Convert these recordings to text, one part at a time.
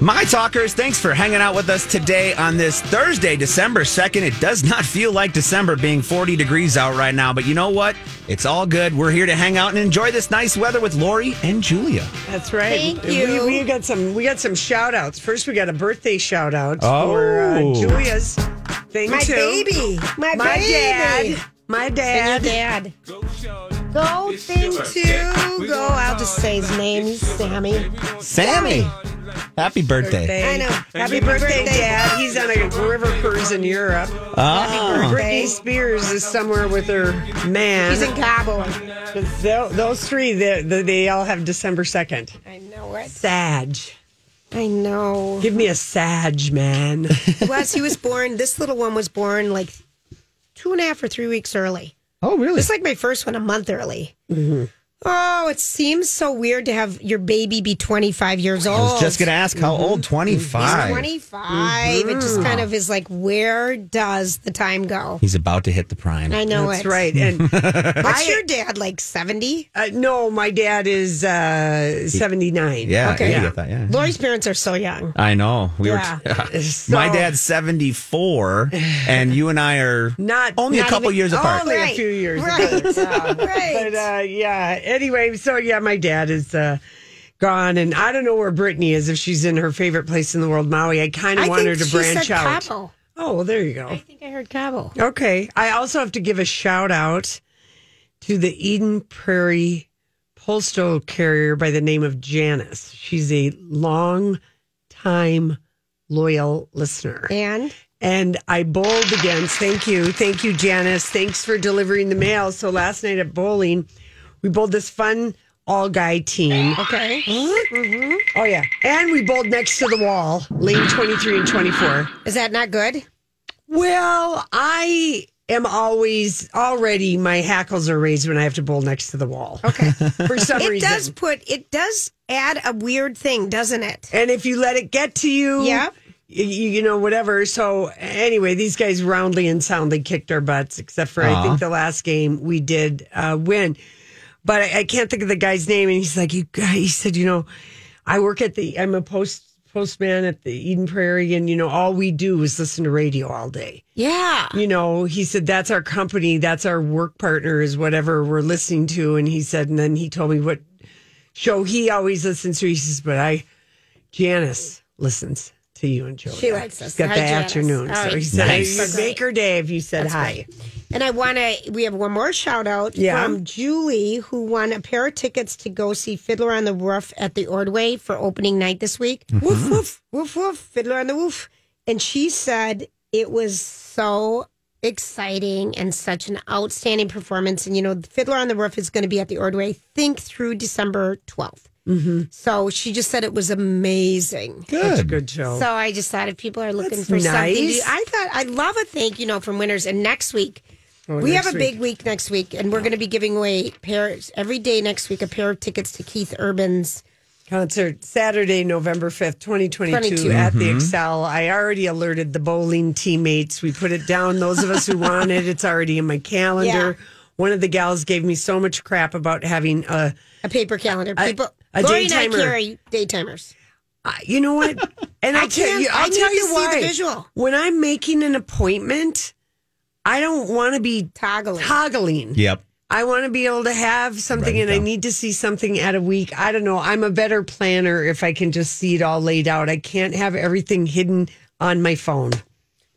My talkers, thanks for hanging out with us today on this Thursday, December 2nd. It does not feel like December being 40 degrees out right now, but you know what? It's all good. We're here to hang out and enjoy this nice weather with Lori and Julia. That's right. Thank We- you. We, got some. We got some shout outs. First, we got a birthday shout out Oh. for uh, Julia's thing My too. baby. My baby. dad. My dad. your dad. Go thing two. Go. I'll just say his name. He's Sammy. Sammy, happy birthday. I know. Happy birthday, Dad. He's on a river cruise in Europe. Oh, Britney Spears is somewhere with her man. He's in Cabo. Those three, they, they they all have December 2nd. I know it. Sag. I know. Give me a Sag, man. He was. He was born. This little one was born like two and a half or three weeks early. oh really? It's like my first one a month early. Mm-hmm. Oh, it seems so weird to have your baby be 25 years old. I was just going to ask how old? 25. He's 25. It just kind of is like, where does the time go? He's about to hit the prime. I know That's it. right. And What's your dad, like 70? uh, no, my dad is uh, 79. Yeah, Okay. 80, I thought, yeah. Lori's parents are so young. I know. We Yeah. were. So- My dad's 74, and you and I are Not only not a couple even- years apart. Only Right. a few years Right. apart. right. But uh, yeah, anyway, so yeah, my dad is uh, gone, and I don't know where Brittany is, if she's in her favorite place in the world, Maui. I kind of want her to she branch said out. Cabo. Oh, well, there you go. I think I heard Cabo. Okay. I also have to give a shout out to the Eden Prairie postal carrier by the name of Janice. She's a long time loyal listener. And And I bowled against, thank you. Thank you, Janice. Thanks for delivering the mail. So last night at bowling, we bowled this fun all guy team. okay. Oh, yeah. And we bowled next to the wall, lane 23 and 24. Is that not good? Well, I am always already my hackles are raised when I have to bowl next to the wall. Okay. For some it reason. does put, it does add a weird thing, doesn't it? And if you let it get to you, Yeah. you, you know, whatever. So anyway, these guys roundly and soundly kicked our butts, except for I think the last game we did uh, win. But I, I can't think of the guy's name. And he's like, you he said, you know, I work at the, I'm a post postman at the Eden Prairie, and you know, all we do is listen to radio all day. Yeah. you know, he said that's our company, that's our work partner, is whatever we're listening to. And he said, and then he told me what show he always listens to. He says, but I, Janice listens to you and Joey. She likes us. She's got Hi, the Janice. afternoon. All So right. he said, Nice. you'd make her day if you said That's hi. great. And I want to, we have one more shout out Yeah. from Julie, who won a pair of tickets to go see Fiddler on the Roof at the Ordway for opening night this week. Mm-hmm. Woof, woof, woof, woof, Fiddler on the Roof. And she said it was so exciting and such an outstanding performance. And, you know, Fiddler on the Roof is going to be at the Ordway, think through December 12th. Mm-hmm. So she just said it was amazing. That's a good show. So I just thought if people are looking That's for something, to, nice. I thought I love a thank you note from winners. And next week we have next a big week next week, and we're going to be giving away pairs every day next week a pair of tickets to Keith Urban's. Concert Saturday, November 5th, 2022 22. at Mm-hmm. the Xcel. I already alerted the bowling teammates. We put it down. Those of us who want it, it's already in my calendar. Yeah. One of the gals gave me so much crap about having a A paper calendar. People, a Lori and I daytimer. carry daytimers. Uh, you know what? And I I'll tell can't- you, I I'll need tell you see the why. visual. When I'm making an appointment, I don't want to be Toggling. toggling. Yep. I want to be able to have something, Write it and I need to see something at a week. I don't know. I'm a better planner if I can just see it all laid out. I can't have everything hidden on my phone.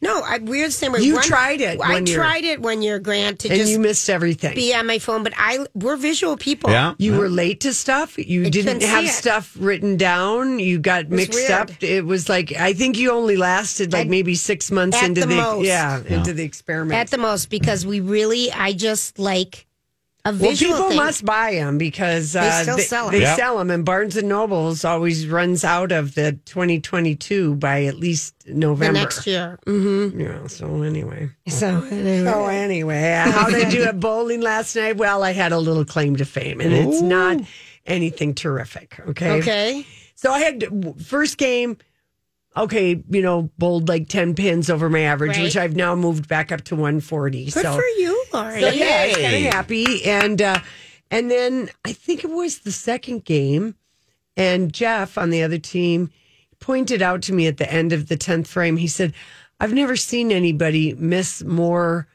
No, I, we're the same way. You tried it I one year. tried it one year, Grant, to and just you missed everything. be on my phone. But I, we're visual people. Yeah. You were late to stuff. You I didn't have stuff written down. You got mixed weird. up. It was like I think you only lasted like At- maybe six months at into the the, most. yeah, into the experiment. At the most, because we really, I just like a well, people thing. must buy them because uh, still sell 'em. They Yep. sell them, and Barnes and Nobles always runs out of the 2022 by at least the November. next year. Mm-hmm. Yeah. So anyway. So anyway. So anyway, how did I do at bowling last night? Well, I had a little claim to fame, and it's not anything terrific. Okay. okay. So I had first game. Okay, you know, bowled like ten pins over my average, Right. which I've now moved back up to one forty. Good so for you, Lori. so yeah, I was kind of happy. And uh, and then I think it was the second game, and Jeff on the other team pointed out to me at the end of the tenth frame. He said, "I've never seen anybody miss more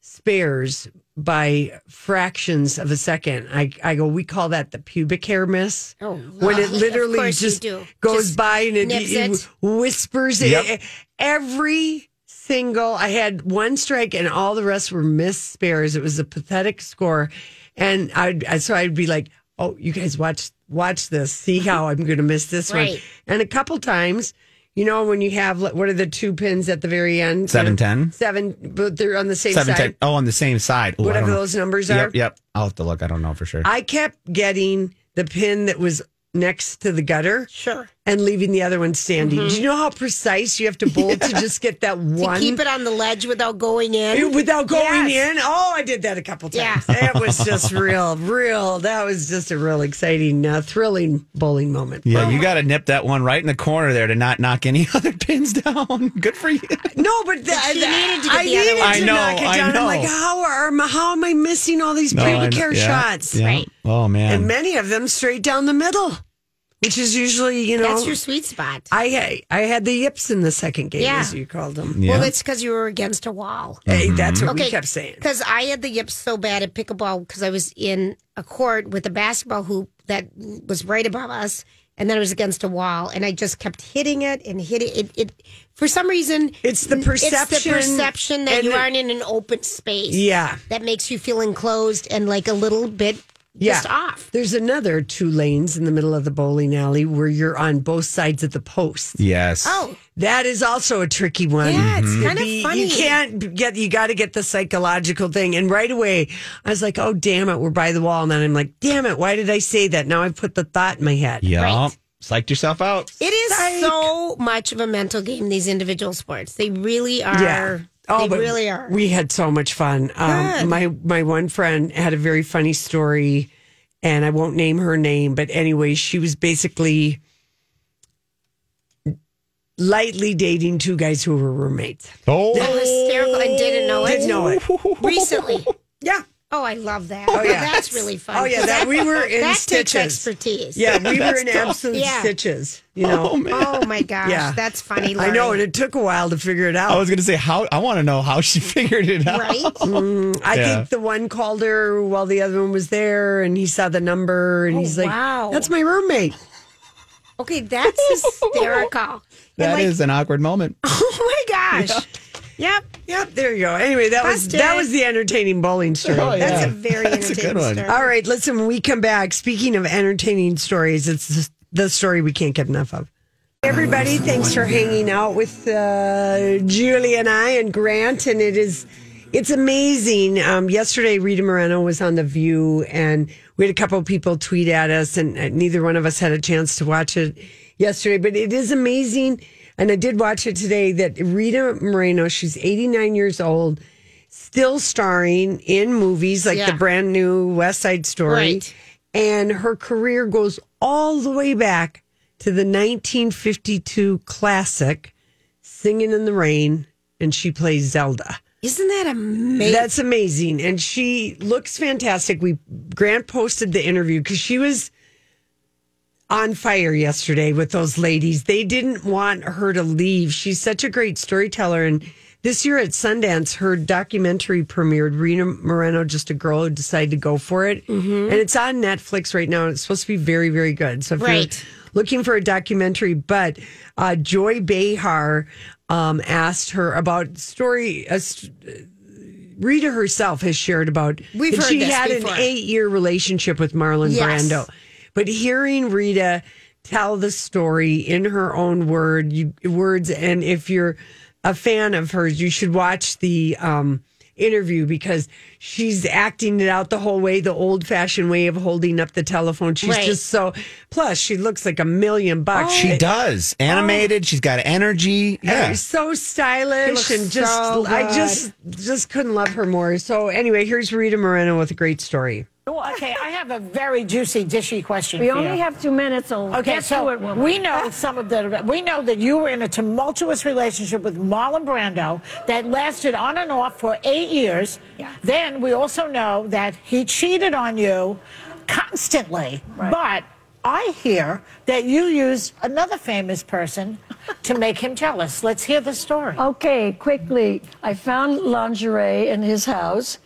spares by fractions of a second. I, I go, we call that the pubic hair miss. Oh, when it literally course just goes Just by and it, nips it it. whispers. Yep. every single, I had one strike and all the rest were missed spares. It was a pathetic score. And I'd, I, so I'd be like, oh, you guys watch, watch this, see how I'm going to miss this one. And a couple times, you know, when you have, what are the two pins at the very end? Seven, ten? Seven, but they're on the same Seven, side. ten. Oh, on the same side. Ooh, Whatever those numbers are. Yep, yep. I'll have to look. I don't know for sure. I kept getting the pin that was next to the gutter Sure. And leaving the other one standing. Mm-hmm. Do you know how precise you have to bowl to just get that one? To one keep it on the ledge without going in. without going Yes. in? Oh, I did that a couple times. Yeah. times. It was just real, real. That was just a real exciting, uh, thrilling bowling moment. yeah, you got to nip that one right in the corner there to not knock any other pins down. Good for you. No, but the, she needed to get I the other needed one. to I know, knock it I down. I'm like, how are how am I missing all these No, I pubic know. hair Yeah, shots? yeah. Right. Oh man. And many of them straight down the middle, which is usually, you know, That's your sweet spot. I I had the yips in the second game, Yeah. as you called them. yeah. Well, it's because you were against a wall. Hey, mm-hmm. that's what we kept saying. Because I had the yips so bad at pickleball because I was in a court with a basketball hoop that was right above us, and then it was against a wall, and I just kept hitting it and hitting it. It for some reason It's the It's the perception perception that and you the- aren't in an open space. Yeah. that makes you feel enclosed and like a little bit just off. There's another two lanes in the middle of the bowling alley where you're on both sides of the post. yes. Oh, That is also a tricky one. Yeah, it's mm-hmm. kind of The- funny. You can't get, you got to get the psychological thing. And right away, I was like, oh, damn it, we're by the wall. And then I'm like, damn it, why did I say that? Now I put the thought in my head. Yeah. Right. Psyched yourself out. it is Psych. so much of a mental game. These individual sports, they really are. Yeah. Oh, they but really are. We had so much fun. Um, my my one friend had a very funny story, and I won't name her name, but anyway, she was basically lightly dating two guys who were roommates. Oh. That was hysterical and didn't know it. Didn't know it. recently. Yeah. Oh, I love that. Oh, oh yeah. That's really oh, fun. Oh yeah, that we were in that stitches. takes expertise. Yeah, we were in tough. absolute Yeah. stitches. You know. Oh man. Oh my gosh, Yeah. that's funny. I know, and it took a while to figure it out. I was gonna say how. I want to know how she figured it out. right? Mm, I Yeah. think the one called her while the other one was there, and he saw the number, and Oh, he's like, wow. "That's my roommate." Okay, that's hysterical. That and is an awkward moment. Oh my gosh. Yep. Yep, there you go. Anyway, that was that was the entertaining bowling story. Oh, yeah. That's a very That's a entertaining good one. story. All right, listen, when we come back, speaking of entertaining stories, it's the story we can't get enough of. Everybody, thanks for hanging out with uh, Julie and I and Grant, and it is it's amazing. Um, yesterday, Rita Moreno was on the View, and we had a couple of people tweet at us, and uh, neither one of us had a chance to watch it yesterday. But it is amazing, and I did watch it today. That Rita Moreno, she's eighty nine years old, still starring in movies like Yeah. the brand new West Side Story, Right. and her career goes all the way back to the 1952 classic Singing in the Rain, and she plays Zelda. Isn't that amazing? That's amazing. And she looks fantastic. We Grant posted the interview because she was on fire yesterday with those ladies. They didn't want her to leave. She's such a great storyteller. And this year at Sundance, her documentary premiered, Rita Moreno, just a girl who decided to go for it. And it's on Netflix right now. And it's supposed to be very, very good. So if Right. you're looking for a documentary, but uh, Joy Behar um, asked her about story. Uh, Rita herself has shared about We've that she had before. an eight year relationship with Marlon Yes. Brando, but hearing Rita tell the story in her own word you, words, and if you're a fan of hers, you should watch the um, interview because she's acting it out the whole way, the old fashioned way of holding up the telephone. She's Right. just so. Plus, she looks like a million bucks. She does. Animated. She's got energy. Yeah. Yeah, so stylish and just so I just just couldn't love her more. So anyway, here's Rita Moreno with a great story. Well, okay, I have a very juicy, dishy question. We for only you. have two minutes, so Okay, get so to it, woman. we know some of the. We know that you were in a tumultuous relationship with Marlon Brando that lasted on and off for eight years. Yeah. Then we also know that he cheated on you constantly. Right. But I hear that you used another famous person to make him jealous. Let's hear the story. Okay, quickly. I found lingerie in his house.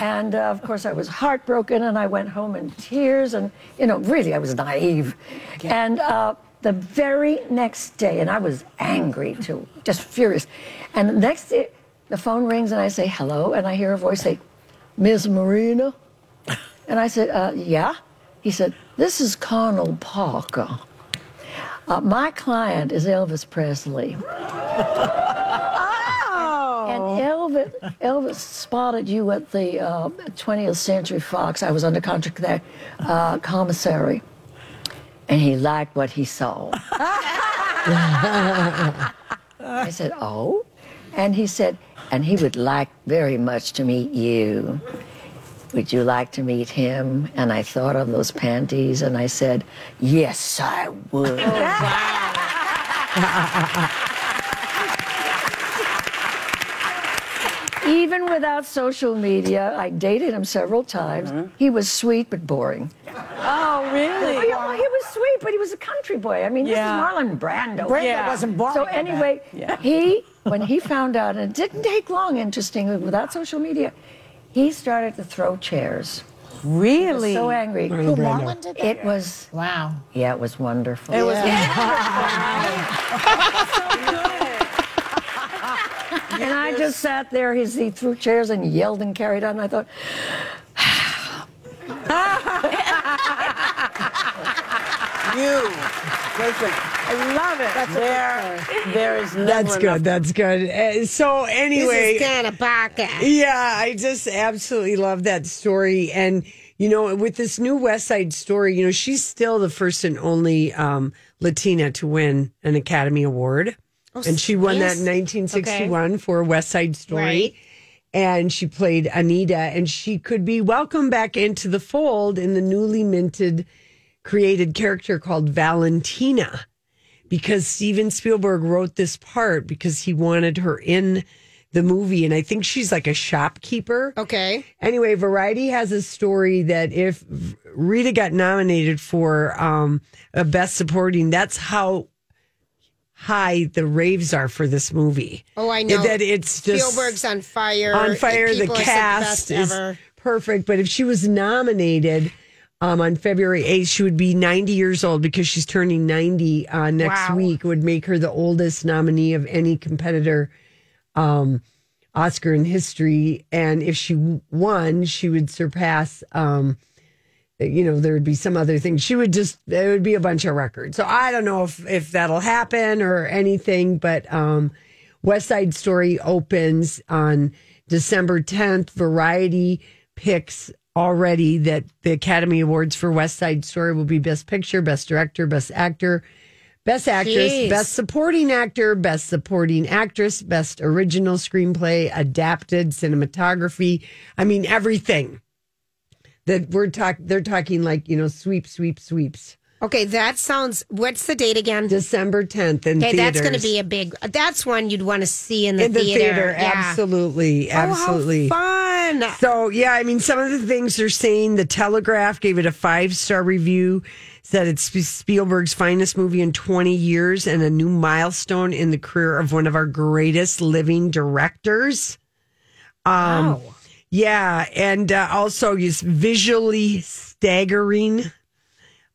And uh, of course, I was heartbroken and I went home in tears. And, you know, really, I was naive. And uh, the very next day, and I was angry too, just furious. And the next day, the phone rings and I say, hello. And I hear a voice say, Miss Marina? And I said, uh, yeah. He said, this is Colonel Parker. Uh, my client is Elvis Presley. And Elvis, Elvis spotted you at the uh, 20th Century Fox. I was under contract there, uh, commissary, and he liked what he saw. I said, "Oh," and he said, "And he would like very much to meet you. Would you like to meet him?" And I thought of those panties, and I said, "Yes, I would." Even without social media, I dated him several times. Uh-huh. He was sweet but boring. Oh, really? Oh, yeah, well, he was sweet, but he was a country boy. I mean, Yeah. this is Marlon Brando. Brando Yeah. wasn't boring. So like that. anyway, he when he found out, and it didn't take long, interestingly, without social media, he started to throw chairs. Really? So angry. Who, Marlon did that? It was Wow. yeah, it was wonderful. It was and I just sat there. He, he threw chairs and yelled and carried on. And I thought, you. Listen, I love it. there, there is never That's enough good. That's good. Uh, so anyway, This is kind of Parker. Yeah, I just absolutely love that story. And, you know, with this new West Side story, you know, she's still the first and only um, Latina to win an Academy Award. And she won that in yes. 1961 for West Side Story. Right. And she played Anita, and she could be welcomed back into the fold in the newly minted, created character called Valentina because Steven Spielberg wrote this part because he wanted her in the movie. And I think she's like a shopkeeper. Okay. Anyway, Variety has a story that if Rita got nominated for um, a Best Supporting, that's how high the raves are for this movie. Oh, I know. That it's just Spielberg's on fire. on fire. The People have said cast best is perfect. But if she was nominated um, on February 8th, she would be 90 years old because she's turning 90 uh, next Wow. week. Would make her the oldest nominee of any competitor um, Oscar in history. And if she won, she would surpass. Um, you know, there would be some other things. She would just it would be a bunch of records. So I don't know if, if that'll happen or anything, but um, West Side Story opens on December 10th. Variety picks already that the Academy Awards for West Side Story will be Best Picture, Best Director, Best Actor, Best Actress, Jeez. Best Supporting Actor, Best Supporting Actress, Best Original Screenplay, Adapted Cinematography. I mean, everything that we're talking, they're talking like, you know, sweep, sweep, sweeps. Okay, that sounds. What's the date again? December 10th in Okay, that's going to be a big. That's one you'd want to see in the in the theater. theater. Yeah. Absolutely. Oh, Absolutely. fun! So yeah, I mean, some of the things they're saying. The Telegraph gave it a five star review. Said it's Spielberg's finest movie in 20 years and a new milestone in the career of one of our greatest living directors. Um, Yeah, and uh, also is visually staggering.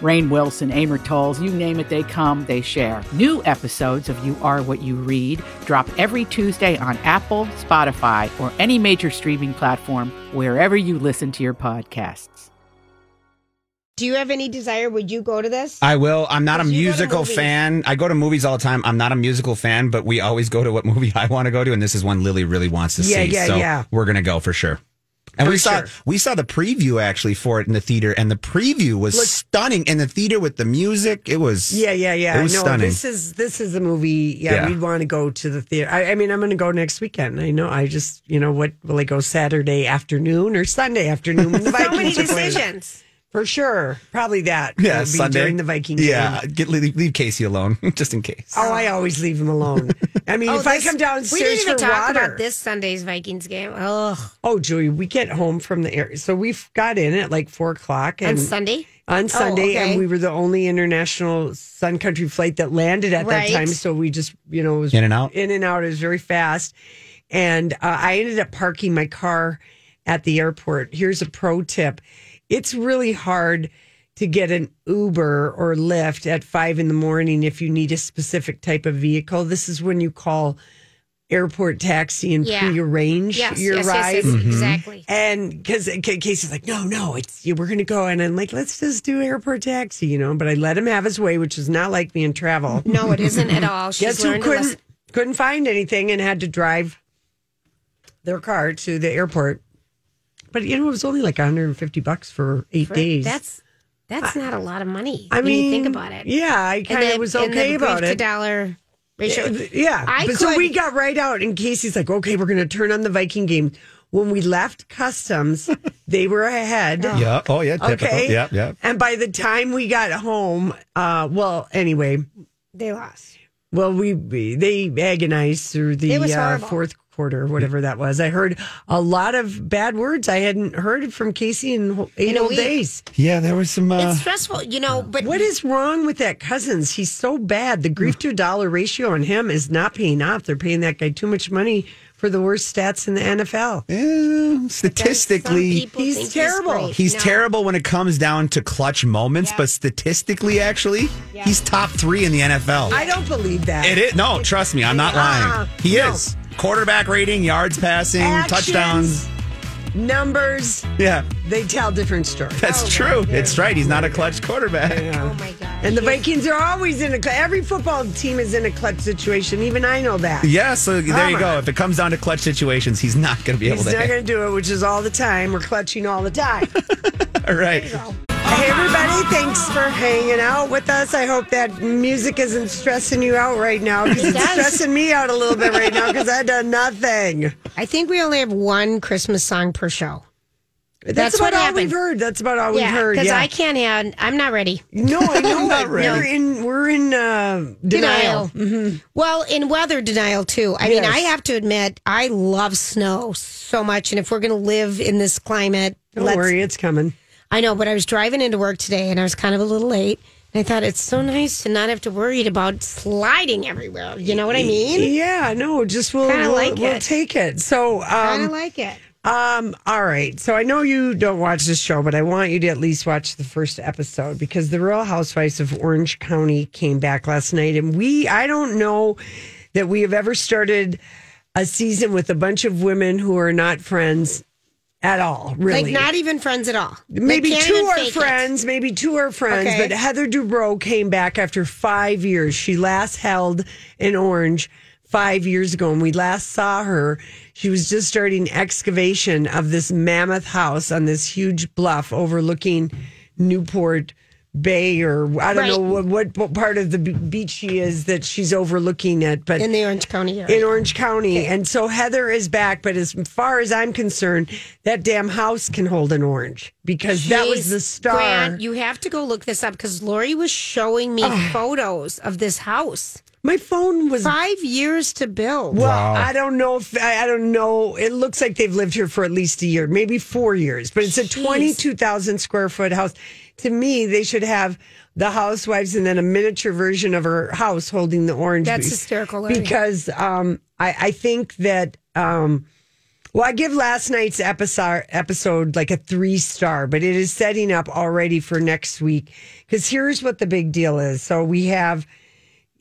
Rainn Wilson, Amor Towles, you name it, they come, they share. New episodes of You Are What You Read drop every Tuesday on Apple, Spotify, or any major streaming platform wherever you listen to your podcasts. do you have any desire? Would you go to this? I will. I'm not a Because you go to musical fan. I go to movies all the time. I'm not a musical fan, but we always go to what movie I want to go to, and this is one Lily really wants to Yeah, see. yeah, so yeah. we're gonna go for sure. And For we saw sure. we saw the preview actually for it in the theater, and the preview was Look- stunning in the theater with the music. It was Yeah, yeah, yeah. It was no, stunning. this is this is a movie. Yeah, Yeah. we'd want to go to the theater. I, I mean, I'm going to go next weekend. I know. I just, you know, what will I go Saturday afternoon or Sunday afternoon when the so many Vikings are decisions. For sure, probably that. yeah, would be Sunday during the Viking Yeah, get leave, leave Casey alone just in case. Oh, I always leave him alone. I mean, Oh, if I this- come we didn't even for talk water, about this Sunday's Vikings game. Ugh. oh, Julie, we get home from the air, so we got in at like four o'clock On and Sunday? on Sunday, okay. and we were the only international Sun Country flight that landed at Right. that time. So we just, you know, it was In and out? in and out. It was very fast, and uh, I ended up parking my car at the airport. Here's a pro tip: it's really hard to get an Uber or Lyft at five in the morning if you need a specific type of vehicle. This is when you call airport taxi and Yeah. prearrange Yes, your yes, ride. yes, yes, mm-hmm. exactly. And because uh, Casey's like, no, no, it's we're going to go, and I'm like, let's just do airport taxi, you know. But I let him have his way, which is not like me in travel. No, it isn't at all. She's Guess who couldn't couldn't find anything and had to drive their car to the airport. But you know, it was only like 150 bucks for eight days. That's that's not a lot of money. I when mean, you think about it. Yeah, I And kind of was and the okay about it. dollar ratio. Yeah, I but so we got right out, and Casey's like, "Okay, we're going to turn on the Viking game." When we left customs, they were ahead. Yeah. Oh yeah. Typical. Okay. Yeah. Yeah. And by the time we got home, uh, well, anyway, They lost. well, we, we they agonized through the It was uh, fourth quarter, or whatever that was. I heard a lot of bad words I hadn't heard from Casey in wh- eight In a whole days. Yeah. There was some. Uh, It's stressful, you know. But What is wrong with that Cousins? He's so bad. The grief to dollar ratio on him is not paying off. They're paying that guy too much money for the worst stats in the NFL. some statistically, he's terrible. great. He's No. terrible when it comes down to clutch moments, but statistically, actually, he's top three in the NFL. I don't believe that. It is no, trust me, I'm not lying. Uh-uh. He No. is quarterback rating, yards passing, Actions, touchdowns. numbers, Yeah, they tell different stories. that's oh, true. It's right. He's not a clutch quarterback. Oh my god! And the Vikings are always in a cl- every football team is in a clutch situation. Even I know that. Yeah, so there you go. on. If it comes down to clutch situations, he's not going to be He's able not to. going to do it, which is all the time. We're clutching all the time. All right. Hey, everybody, thanks for hanging out with us. I hope that music isn't stressing you out right now because it's does. stressing me out a little bit right now because I've done nothing. I think we only have one Christmas song per show. That's, That's about what all happened. we've heard. That's about all we've yeah, heard. because Yeah. I can't have. I'm not ready. no, I know Not ready. We're in we're in uh, denial. Mm-hmm. Well, in weather denial too. I mean, Yes. I have to admit, I love snow so much, and if we're going to live in this climate, Don't let's- worry, it's coming. I know, but I was driving into work today, and I was kind of a little late. And I thought it's so nice to not have to worry about sliding everywhere. You know what I mean? Yeah, no, just we'll we'll, like we'll take it. So, Kind um, of like it. Um, all right. So I know you don't watch this show, but I want you to at least watch the first episode because the Real Housewives of Orange County came back last night. And we, I don't know that we have ever started a season with a bunch of women who are not friends at all, really. Like not even friends at all. Maybe two are fake it. friends, maybe two are friends, Okay. but Heather Dubrow came back after five years. She last held an orange five years ago. When we last saw her, she was just starting excavation of this mammoth house on this huge bluff overlooking Newport Bay, or I don't Right. know what, what, what part of the beach she is that she's overlooking it, but in the Orange County area. in Orange County. And so Heather is back, but as far as I'm concerned, that damn house can hold an orange because that was Jeez, the star. Grant, you have to go look this up because Lori was showing me photos of this house. My phone was Five years to build. Well, I don't know if I, I don't know. It looks like they've lived here for at least a year, maybe four years. But it's a twenty-two thousand square foot house. To me, they should have the housewives and then a miniature version of her house holding the orange. That's be- hysterical, Larry. Because um, I, I think that. Um, well, I give last night's episode episode like a three star, but it is setting up already for next week. Because here's what the big deal is. So we have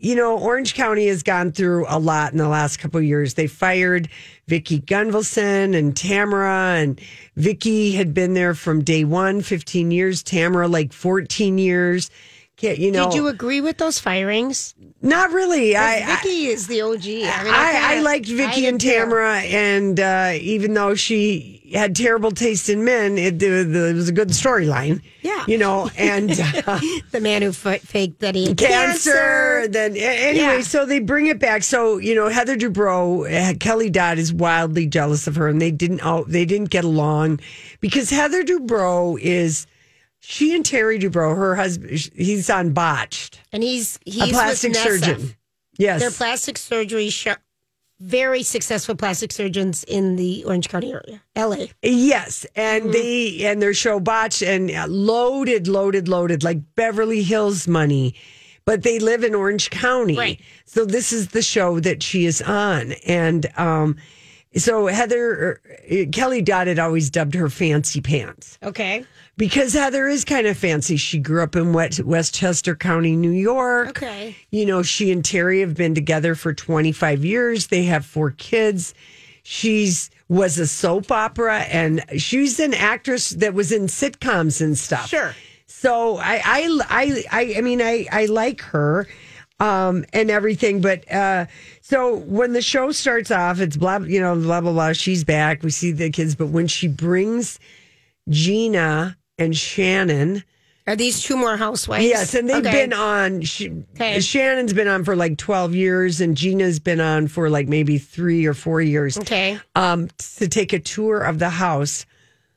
you know, Orange County has gone through a lot in the last couple of years. They fired Vicki Gunvalson and Tamara, and Vicki had been there from day one, 15 years. Tamara, like 14 years. Can't, you know, Did you agree with those firings? not really. I, I, Vicki is the OG. I, mean, I, I kinda- liked Vicki I and too. Tamara, and uh, even though she had terrible taste in men, it, it was a good storyline. Yeah. You know, and. Uh, The man who f- faked that he had cancer. cancer. Then anyway, Yeah. so they bring it back. So you know, Heather Dubrow, uh, Kelly Dodd is wildly jealous of her, and they didn't. Oh, they didn't get along because Heather Dubrow is. She and Terry Dubrow, her husband, he's on botched, And he's he's a plastic surgeon. Yes, They're plastic surgery, sh- very successful plastic surgeons in the Orange County area, LA. Yes, and Mm-hmm. they and their show botched and uh, loaded, loaded, loaded like Beverly Hills money. But they live in Orange County, Right. So this is the show that she is on, and um, so Heather uh, Kelly Dodd had always dubbed her fancy pants Okay. because Heather is kind of fancy. She grew up in Westchester County, New York. Okay. You know, she and Terry have been together for 25 years. They have four kids. She's was a soap opera and she's an actress that was in sitcoms and stuff. Sure. So I I I I, I mean I I like her um and everything but uh so when the show starts off it's blah you know blah blah blah she's back we see the kids but when she brings Gina and Shannon Are these two more housewives? Yes, and they've Okay. been on. She, Okay. Shannon's been on for like twelve years, and Gina's been on for like maybe three or four years. Okay. Um, to take a tour of the house.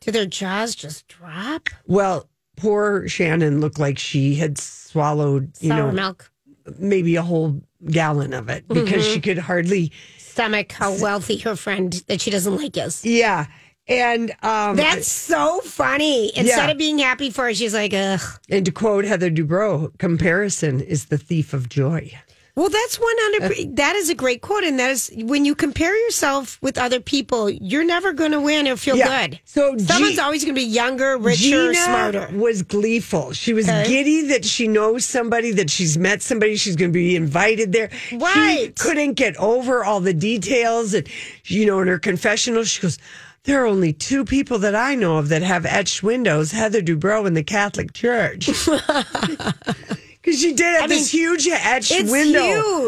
Do their jaws just drop? Well, poor Shannon looked like she had swallowed, you Sour know, milk. Maybe a whole gallon of it because Mm-hmm. she could hardly. Stomach, how wealthy her friend that she doesn't like is. Yeah, and um, That's so funny. Instead Yeah. of being happy for her, she's like, ugh. and to quote Heather Dubrow, comparison is the thief of joy. Well, that's one hundred. That is a great quote, and that is when you compare yourself with other people, you're never going to win or feel Yeah. good. So someone's G- always going to be younger, richer, Gina smarter. was gleeful. She was Okay. giddy that she knows somebody, that she's met somebody, she's going to be invited there. She couldn't get over all the details. And, you know, in her confessional, she goes, There are only two people that I know of that have etched windows Heather Dubrow and the Catholic Church. Because she did have I this mean, huge etched it's window,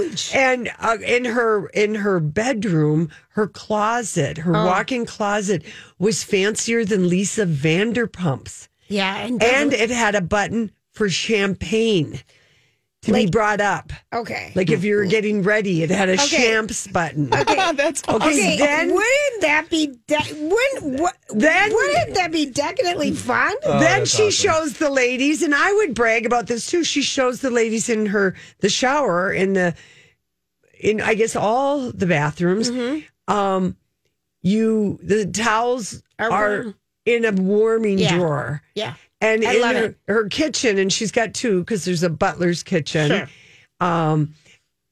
huge. and uh, in her in her bedroom, her closet, Oh. her walk-in closet was fancier than Lisa Vanderpump's Yeah, and, and it had a button for champagne to be brought up. okay, Like if you were getting ready, it had a Okay. champs button. That's Okay, okay. then wouldn't that be de- wouldn't what, Then- wouldn't that be decadently fun? then she shows the ladies, and I would brag about this too. She shows the ladies in her the shower in the in I guess all the bathrooms. Mm-hmm. Um, you the towels Are are, in a warming Yeah. drawer. yeah, and I in her, her kitchen, and she's got two because there's a butler's kitchen. Sure. Um,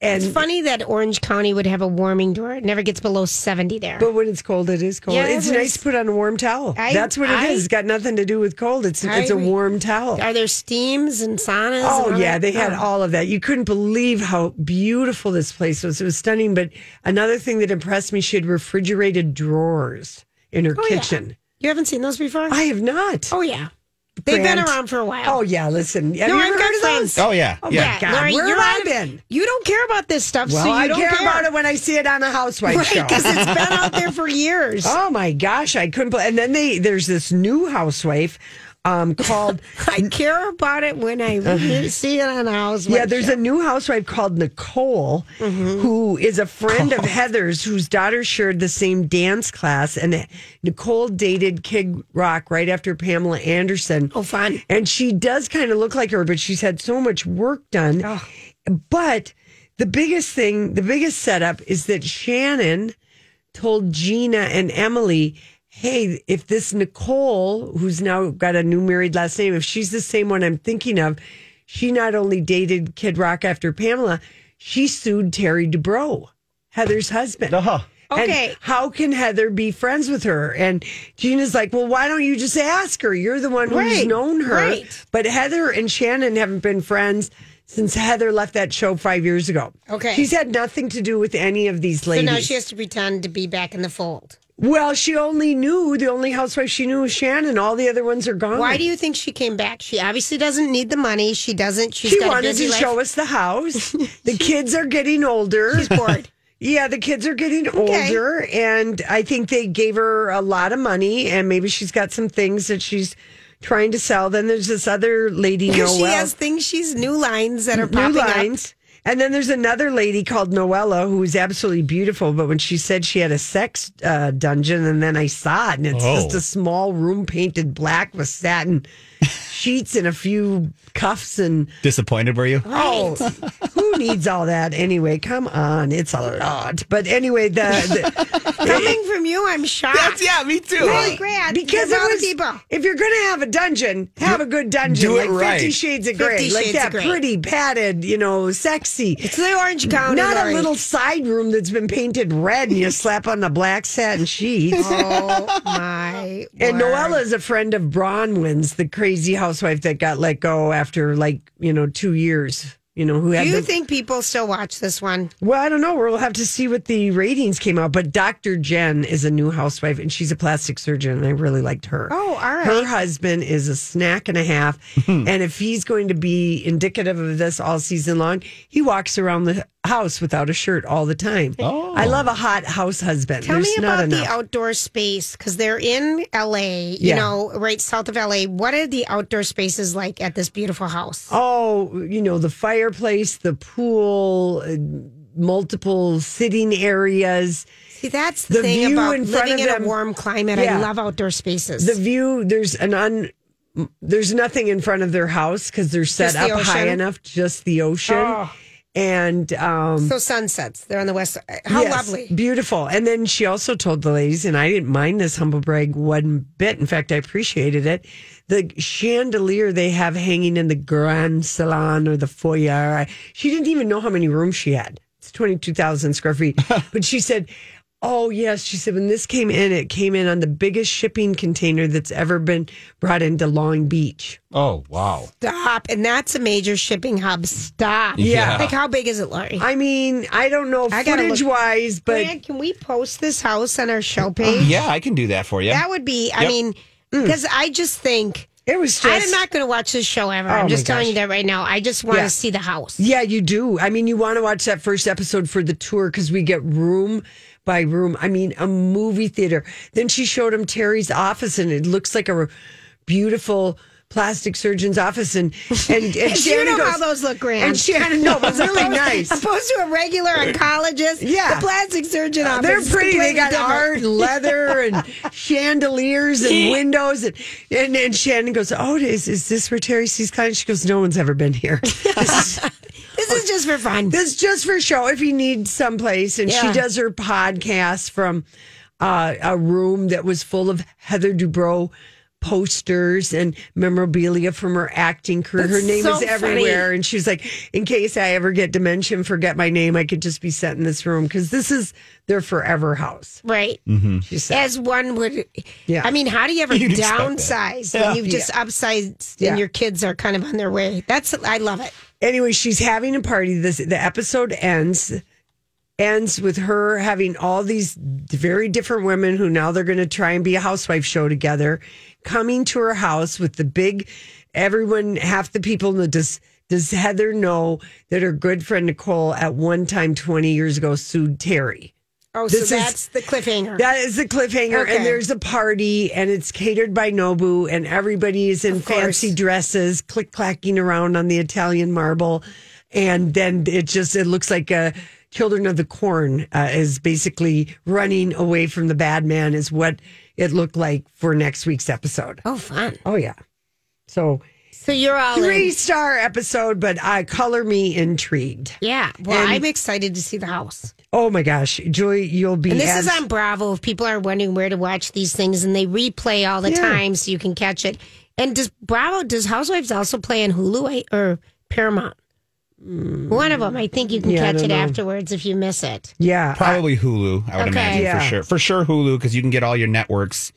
and it's funny that Orange County would have a warming door. It never gets below seventy there. but when it's cold, it is cold. Yeah, it's nice to put on a warm towel. I- That's what it is. I- It's got nothing to do with cold. It's I it's a warm towel. Are there steams and saunas? Oh and yeah, that? they had Oh. all of that. You couldn't believe how beautiful this place was. It was stunning. But another thing that impressed me, she had refrigerated drawers in her Oh, yeah. kitchen. You haven't seen those before? I have not. oh yeah. They've been around for a while. Oh yeah, listen. Have No, you I've ever good heard of friends. those? Oh, yeah. Oh yeah. my God, Lori, where you're have I out of- been? You don't care about this stuff, Well, so you I don't care, care about it when I see it on a housewife Right, show. because it's been out there for years. Oh my gosh, I couldn't. Believe, and then they there's this new housewife um, called. I care about it when I see it on a house. Yeah, there's a new housewife called Nicole, Mm-hmm. who is a friend of Heather's, whose daughter shared the same dance class. And Nicole dated Kid Rock right after Pamela Anderson. Oh, fun. And she does kind of look like her, but she's had so much work done. Oh. But the biggest thing, the biggest setup is that Shannon told Gina and Emily, hey, if this Nicole, who's now got a new married last name, if she's the same one I'm thinking of, she not only dated Kid Rock after Pamela, she sued Terry Dubrow, Heather's husband. Uh-huh. And Okay. how can Heather be friends with her? And Gina's like, well, why don't you just ask her? You're the one who's Right, known her. right. But Heather and Shannon haven't been friends since Heather left that show five years ago. Okay. She's had nothing to do with any of these ladies. So now she has to pretend to be back in the fold. Well, she only knew, the only housewife she knew was Shannon. All the other ones are gone. Why do you think she came back? She obviously doesn't need the money. She doesn't. She's she wanted to life. show us the house. the kids are getting older. She's bored. Yeah, the kids are getting older, and I think they gave her a lot of money, and maybe she's got some things that she's trying to sell. Then there's this other lady, Noelle, she has things. She's new lines that are new popping up. And then there's another lady called Noella who is absolutely beautiful. But when she said she had a sex uh, dungeon, and then I saw it, and it's Oh. just a small room painted black with satin sheets and a few cuffs and Disappointed were you? Oh, who needs all that anyway? Come on, it's a lot. But anyway, the, the Coming from you, I'm shocked. That's, yeah, me too. Really great. because it all was, people. if you're going to have a dungeon, have a good dungeon, Do it like Fifty. Shades of Grey, like that pretty padded, you know, sexy. It's the Orange County. Not a Lori. little side room that's been painted red and you slap on the black satin sheets. Oh my! And word. Noella is a friend of Braunwyn's, the crazy housewife that got let go after like, you know, two years. You know, who had Do you the, think people still watch this one? Well, I don't know. We'll have to see what the ratings came out. But Dr. Jen is a new housewife and she's a plastic surgeon. And I really liked her. Oh, all right. Her husband is a snack and a half. Hmm. and if he's going to be indicative of this all season long, he walks around the house without a shirt all the time. Oh. I love a hot house husband. Tell There's me not about the outdoor space because they're in LA, you Yeah. know, right south of LA. What are the outdoor spaces like at this beautiful house? Oh, you know, the fireplace, the pool, uh, multiple sitting areas. See, that's the, The thing view about in front living of in them- a warm climate. Yeah. I love outdoor spaces. the view there's an un there's nothing in front of their house because they're set Just the up high enough just the ocean Oh. And um so sunsets. They're on the west. side. How yes, lovely. beautiful and then she also told the ladies and i didn't mind this humble brag one bit in fact i appreciated it the chandelier they have hanging in the grand salon or the foyer I, she didn't even know how many rooms she had it's 22000 square feet but she said Oh yes, she said when this came in, it came in on the biggest shipping container that's ever been brought into Long Beach. Oh, wow. Stop. And that's a major shipping hub. Stop. Yeah. Like, how big is it, Laurie? I mean, I don't know I footage look- wise, but Grant, can we post this house on our show page? Yeah, I can do that for you. That would be, I Yep. mean, mm. because I just think. it was just I'm not going to watch this show ever. Oh, I'm just telling gosh. you that right now. I just want to Yeah. see the house. Yeah, you do. I mean, you want to watch that first episode for the tour because we get room by room. I mean, a movie theater. Then she showed him Terry's office, and it looks like a beautiful plastic surgeon's office. And and, and you Shannon know goes, how those look, Grant. And Shannon, no, it's really nice. Opposed to a regular oncologist, Yeah. the plastic surgeon office. They're is pretty. They completely got different. art and leather and chandeliers and windows. And, and and Shannon goes, "Oh, is is this where Terry sees clients?" She goes, "No one's ever been here. This is, This is just for fun. this is just for show if you need someplace." And she Yeah. does her podcast from uh, a room that was full of Heather Dubrow posters and memorabilia from her acting career. her name so is everywhere. And she was like, in case I ever get dementia and forget my name, I could just be set in this room because this is their forever house. Right. Mm-hmm. She said. As one would. Yeah. I mean, how do you ever You'd expect that. downsize Yeah. when you've just upsized Yeah. and your kids are kind of on their way? That's, I love it. anyway, she's having a party. This the episode ends ends with her having all these very different women who now they're going to try and be a housewife show together coming to her house with the big, everyone, half the people know. Does does Heather know that her good friend Nicole at one time twenty years ago sued Terry? Oh, This so is- that's the cliffhanger. That is the cliffhanger, Okay. and there's a party, and it's catered by Nobu, and everybody is in fancy dresses, click clacking around on the Italian marble, and then it just it looks like a Children of the Corn uh, is basically running away from the bad man, is what it looked like for next week's episode. oh, fun. Oh yeah, so So you're all three in. star episode, but I color me intrigued. Yeah. Well, And- I'm excited to see the house. Oh my gosh, Julie, you'll be And this is on Bravo. If people are wondering where to watch these things, and they replay all the Yeah. time, so you can catch it. And does Bravo does Housewives also play on Hulu or Paramount? Mm. One of them. I think you can Yeah, catch it know. afterwards if you miss it. yeah, Probably Hulu, I would Okay. imagine Yeah. for sure. For sure, Hulu, because you can get all your networks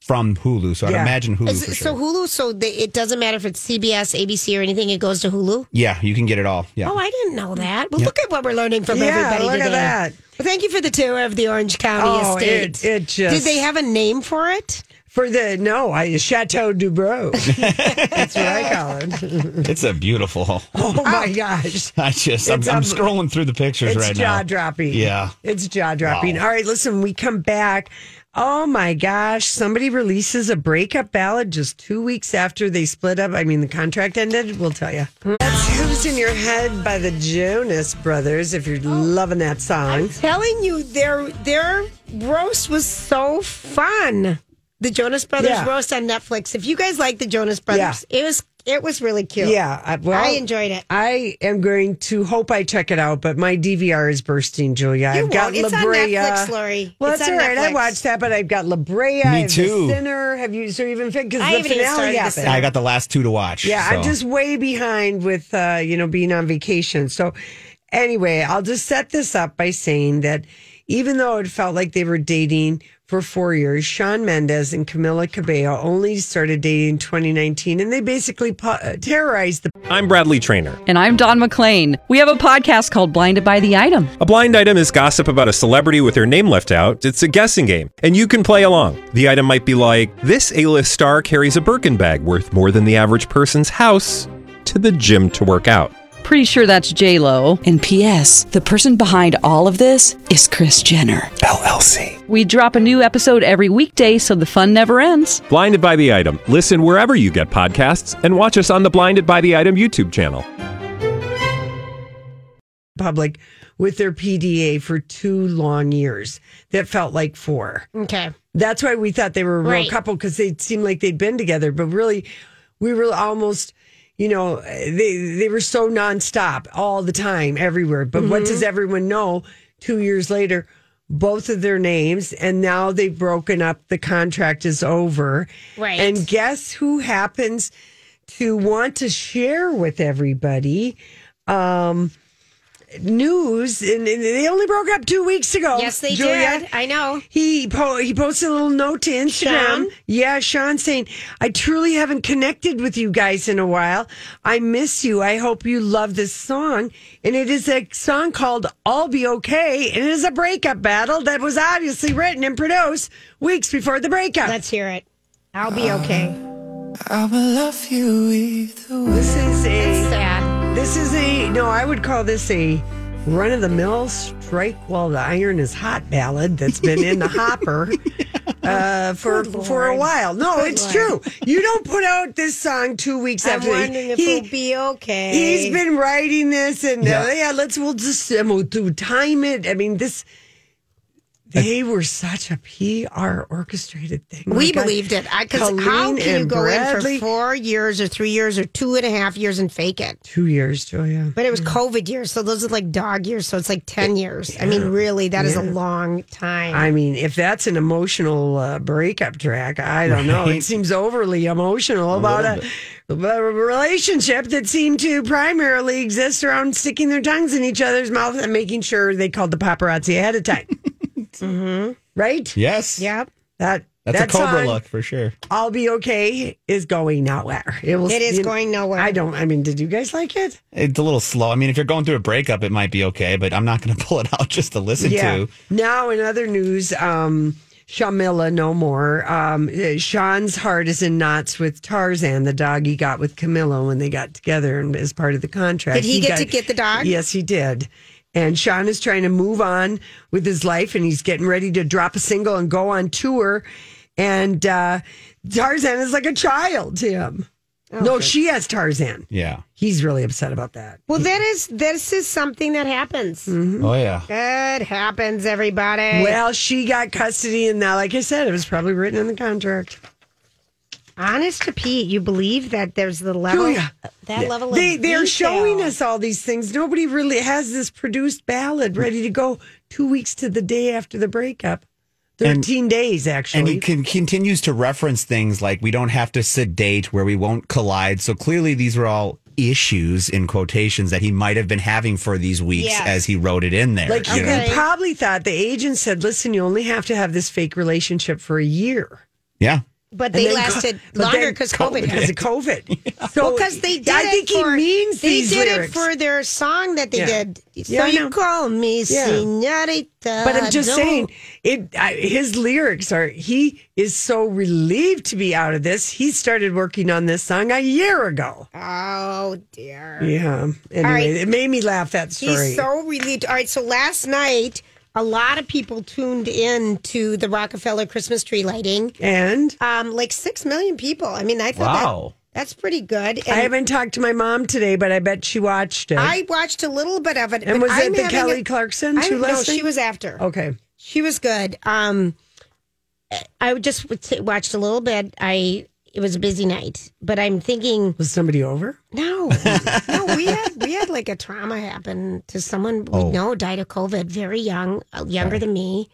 from Hulu. So I'd imagine Hulu Is for sure. So Hulu, so they, it doesn't matter if it's CBS, ABC, or anything. It goes to Hulu. yeah, you can get it all. Yeah. Oh, I didn't know that. Well, look at what we're learning from Yeah, everybody look at that. Well, thank you for the tour of the Orange County Oh, estate. it- it just- Did they have a name for it? For the no, I Chateau Dubrow. That's what I call it. It's a beautiful. Oh my gosh. I just, I'm, It's I'm scrolling through the pictures right now. It's Jaw dropping. Yeah. It's jaw dropping. Wow. All right, listen, we come back. Oh my gosh, somebody releases a breakup ballad just two weeks after they split up. I mean, the contract ended. We'll tell you. That's Who's in Your Head by the Jonas Brothers, if you're loving that song. I'm telling you, their their roast was so fun. The Jonas Brothers Yeah. roast on Netflix. If you guys like the Jonas Brothers, it was it was really cute. Yeah, I, well, I enjoyed it. I am going to hope I check it out, but my DVR is bursting, Julia. You I've got won't. It's La on Brea. Netflix, Lori. Well, It's that's on all right. I watched that, but I've got La Brea. Me too. The Sinner. Have you? So even because I the even finale started The happened. I got the last two to watch. Yeah, I'm just way behind with uh, you know being on vacation. So anyway, I'll just set this up by saying that even though it felt like they were dating for four years, Shawn Mendes and Camila Cabello only started dating in 2019, and they basically pu- uh, terrorized the. I'm Bradley Trainer. And I'm Don McClain. We have a podcast called Blinded by the Item. A blind item is gossip about a celebrity with their name left out. It's a guessing game, and you can play along. The item might be like this: A-list star carries a Birkin bag worth more than the average person's house to the gym to work out. Pretty sure that's J Lo. And P.S. The person behind all of this is Kris Jenner. LLC. We drop a new episode every weekday, so the fun never ends. Blinded by the item. Listen wherever you get podcasts, and watch us on the Blinded by the Item YouTube channel. public with their PDA for two long years that felt like four. Okay. That's why we thought they were a real Right. couple because they seemed like they'd been together, but really, we were almost, you know, they they were so nonstop all the time, everywhere. But what Mm-hmm. does everyone know? Two years later, both of their names, and now they've broken up. The contract is over, Right. And guess who happens to want to share with everybody? Um, news, and, and they only broke up two weeks ago. Yes, they Julia. did. I know. He po- he posted a little note to Instagram. Shawn? Yeah, Shawn saying, "I truly haven't connected with you guys in a while. I miss you. I hope you love this song." And it is a song called "I'll Be Okay," and it is a breakup battle that was obviously written and produced weeks before the breakup. Let's hear it. I'll be okay. I will love you either way. this is a Sad. This is a no. I would call this a run of the mill strike while the iron is hot ballad that's been in the hopper uh, for Good for a while. No, Good it's Lord. true. You don't put out this song two weeks I'm after wondering if he, we'll be okay. He's been writing this, and yeah, Yeah. uh, yeah let's we'll just um, we'll do time it. I mean this. They were such a PR orchestrated thing. We believed it. Because how can you go Bradley- in for four years or three years or two and a half years and fake it? Two years, Julia. But it was COVID years, so those are like dog years. So it's like ten years. I mean, really, that is a long time. I mean, if that's an emotional uh, breakup track, I don't know. It seems overly emotional about a, a relationship that seemed to primarily exist around sticking their tongues in each other's mouth and making sure they called the paparazzi ahead of time. Mm-hmm. Right? Yes. Yep. That That's that a Cobra song, look for sure. I'll be okay is going nowhere. It will. It is you going nowhere. I don't. I mean, did you guys like it? It's a little slow. I mean, if you're going through a breakup, it might be okay, but I'm not going to pull it out just to listen to. Now, in other news, um, Shawmila no more. Um, uh, Shawn's heart is in knots with Tarzan, the dog he got with Camila when they got together and as part of the contract. Did he get got- to get the dog? Yes, he did. And Shawn is trying to move on with his life and he's getting ready to drop a single and go on tour. And uh, Tarzan is like a child to him. No, she has Tarzan. Yeah. He's really upset about that. Well, that is this is something that happens. Oh yeah. It happens, everybody. Well, she got custody, and now, like I said, it was probably written in the contract. Honest to Pete, you believe that there's the level oh, Julia. that level They of they're detail. showing us all these things. Nobody really has this produced ballad ready to go two weeks to the day after the breakup. Thirteen days actually. And he can, continues to reference things like we don't have to sedate where we won't collide. So clearly, these were all issues in quotations that he might have been having for these weeks Yes. as he wrote it in there. like you know? he probably thought the agent said, "Listen, you only have to have this fake relationship for a year." Yeah. But they lasted co- longer because COVID. Of COVID. well, because they did I it think for, he means they these did lyrics. it for their song that they Yeah. did. Yeah, so I you call me Yeah. señorita. But I'm just don't- saying, it. I, his lyrics are. He is so relieved to be out of this. He started working on this song a year ago. Oh dear. Yeah. Anyway, right. it made me laugh. That story. He's so relieved. All right, so last night, a lot of people tuned in to the Rockefeller Christmas tree lighting. and Um, like six million people. I mean, I thought Wow. that, that's pretty good. I haven't talked to my mom today, but I bet she watched it. I watched a little bit of it. and was it the Kelly a- Clarkson? I too, don't know. Leslie? She was after. okay. She was good. Um, I just watched a little bit. I it was a busy night, but I'm thinking Was somebody over? no, no. We had we had like a trauma happen to someone we Oh. know died of COVID, very young, uh, younger than me,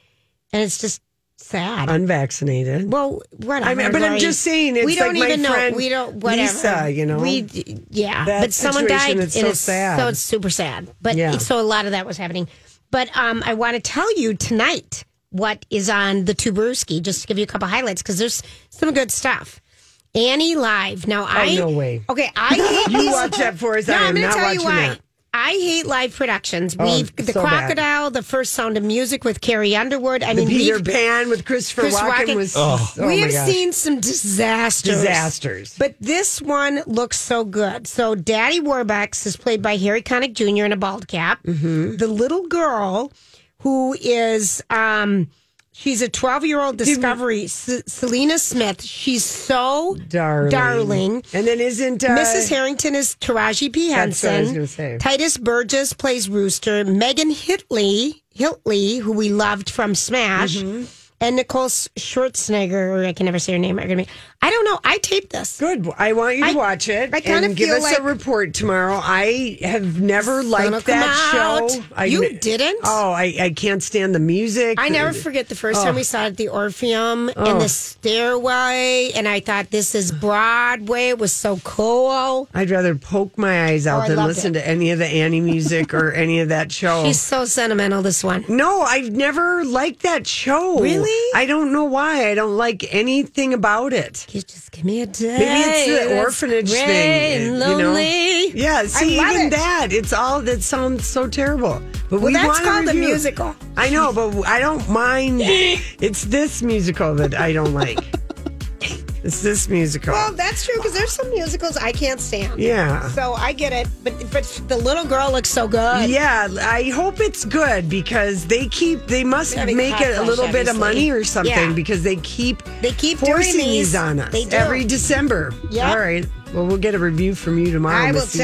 and it's just sad. Unvaccinated. well, whatever. I mean, but I'm just saying, it's we don't like my even know. We don't. Whatever. Lisa, you know? We yeah, That but someone died. is and so it's, sad. So it's super sad. But Yeah. so a lot of that was happening. But um, I want to tell you tonight what is on the Tuburuski, just to give you a couple highlights because there's some good stuff. Annie live now. I Oh, no way. Okay, I hate You these- watch that for us. No, I am I'm going not to tell you watching why. that. I hate live productions. Oh, We've the so bad. crocodile, the first Sound of Music with Carrie Underwood. I The mean, Peter we've- Pan with Christopher Chris Walken Walken. was. Oh. oh we my have gosh. seen some disasters. disasters. But this one looks so good. So Daddy Warbucks is played by Harry Connick Jr. in a bald cap. Mm-hmm. The little girl who is um she's a 12-year-old discovery S- Celina Smith. She's so darling. darling. And then isn't uh, Mrs. Harrington is Taraji P. That's what I was Henson. Tituss Burgess plays Rooster. Megan Hitley, Hitley, who we loved from Smash, Mm-hmm. And Nicole Schwarzenegger, I can never say her name. I I don't know. I taped this. Good. I want you to I- watch it I kinda give feel us like- a report tomorrow. I have never liked that out. show. I, You didn't? Oh, I, I can't stand the music. I never forget the first Oh. time we saw it at the Orpheum in Oh. the stairway, and I thought this is Broadway. It was so cool. I'd rather poke my eyes out Oh, than listen it. to any of the Annie music or any of that show. She's so sentimental. This one. no, I've never liked that show. Really? I don't know why. I don't like anything about it. You just give me a day. Maybe it's the orphanage thing. you know? lonely. Yeah, see, love even it. that, it's all that sounds so terrible. But Well, we that's want to called a review. musical. I know, but I don't mind. it's this musical that I don't like. It's this musical. Well, that's true because there's some musicals I can't stand. Yeah. So I get it, but but the little girl looks so good. Yeah, I hope it's good because they keep they must Having make it a little bit of money or something Yeah. because they keep They keep forcing these. these on us every December. Yep. All right. Well, we'll get a review from you tomorrow. I will.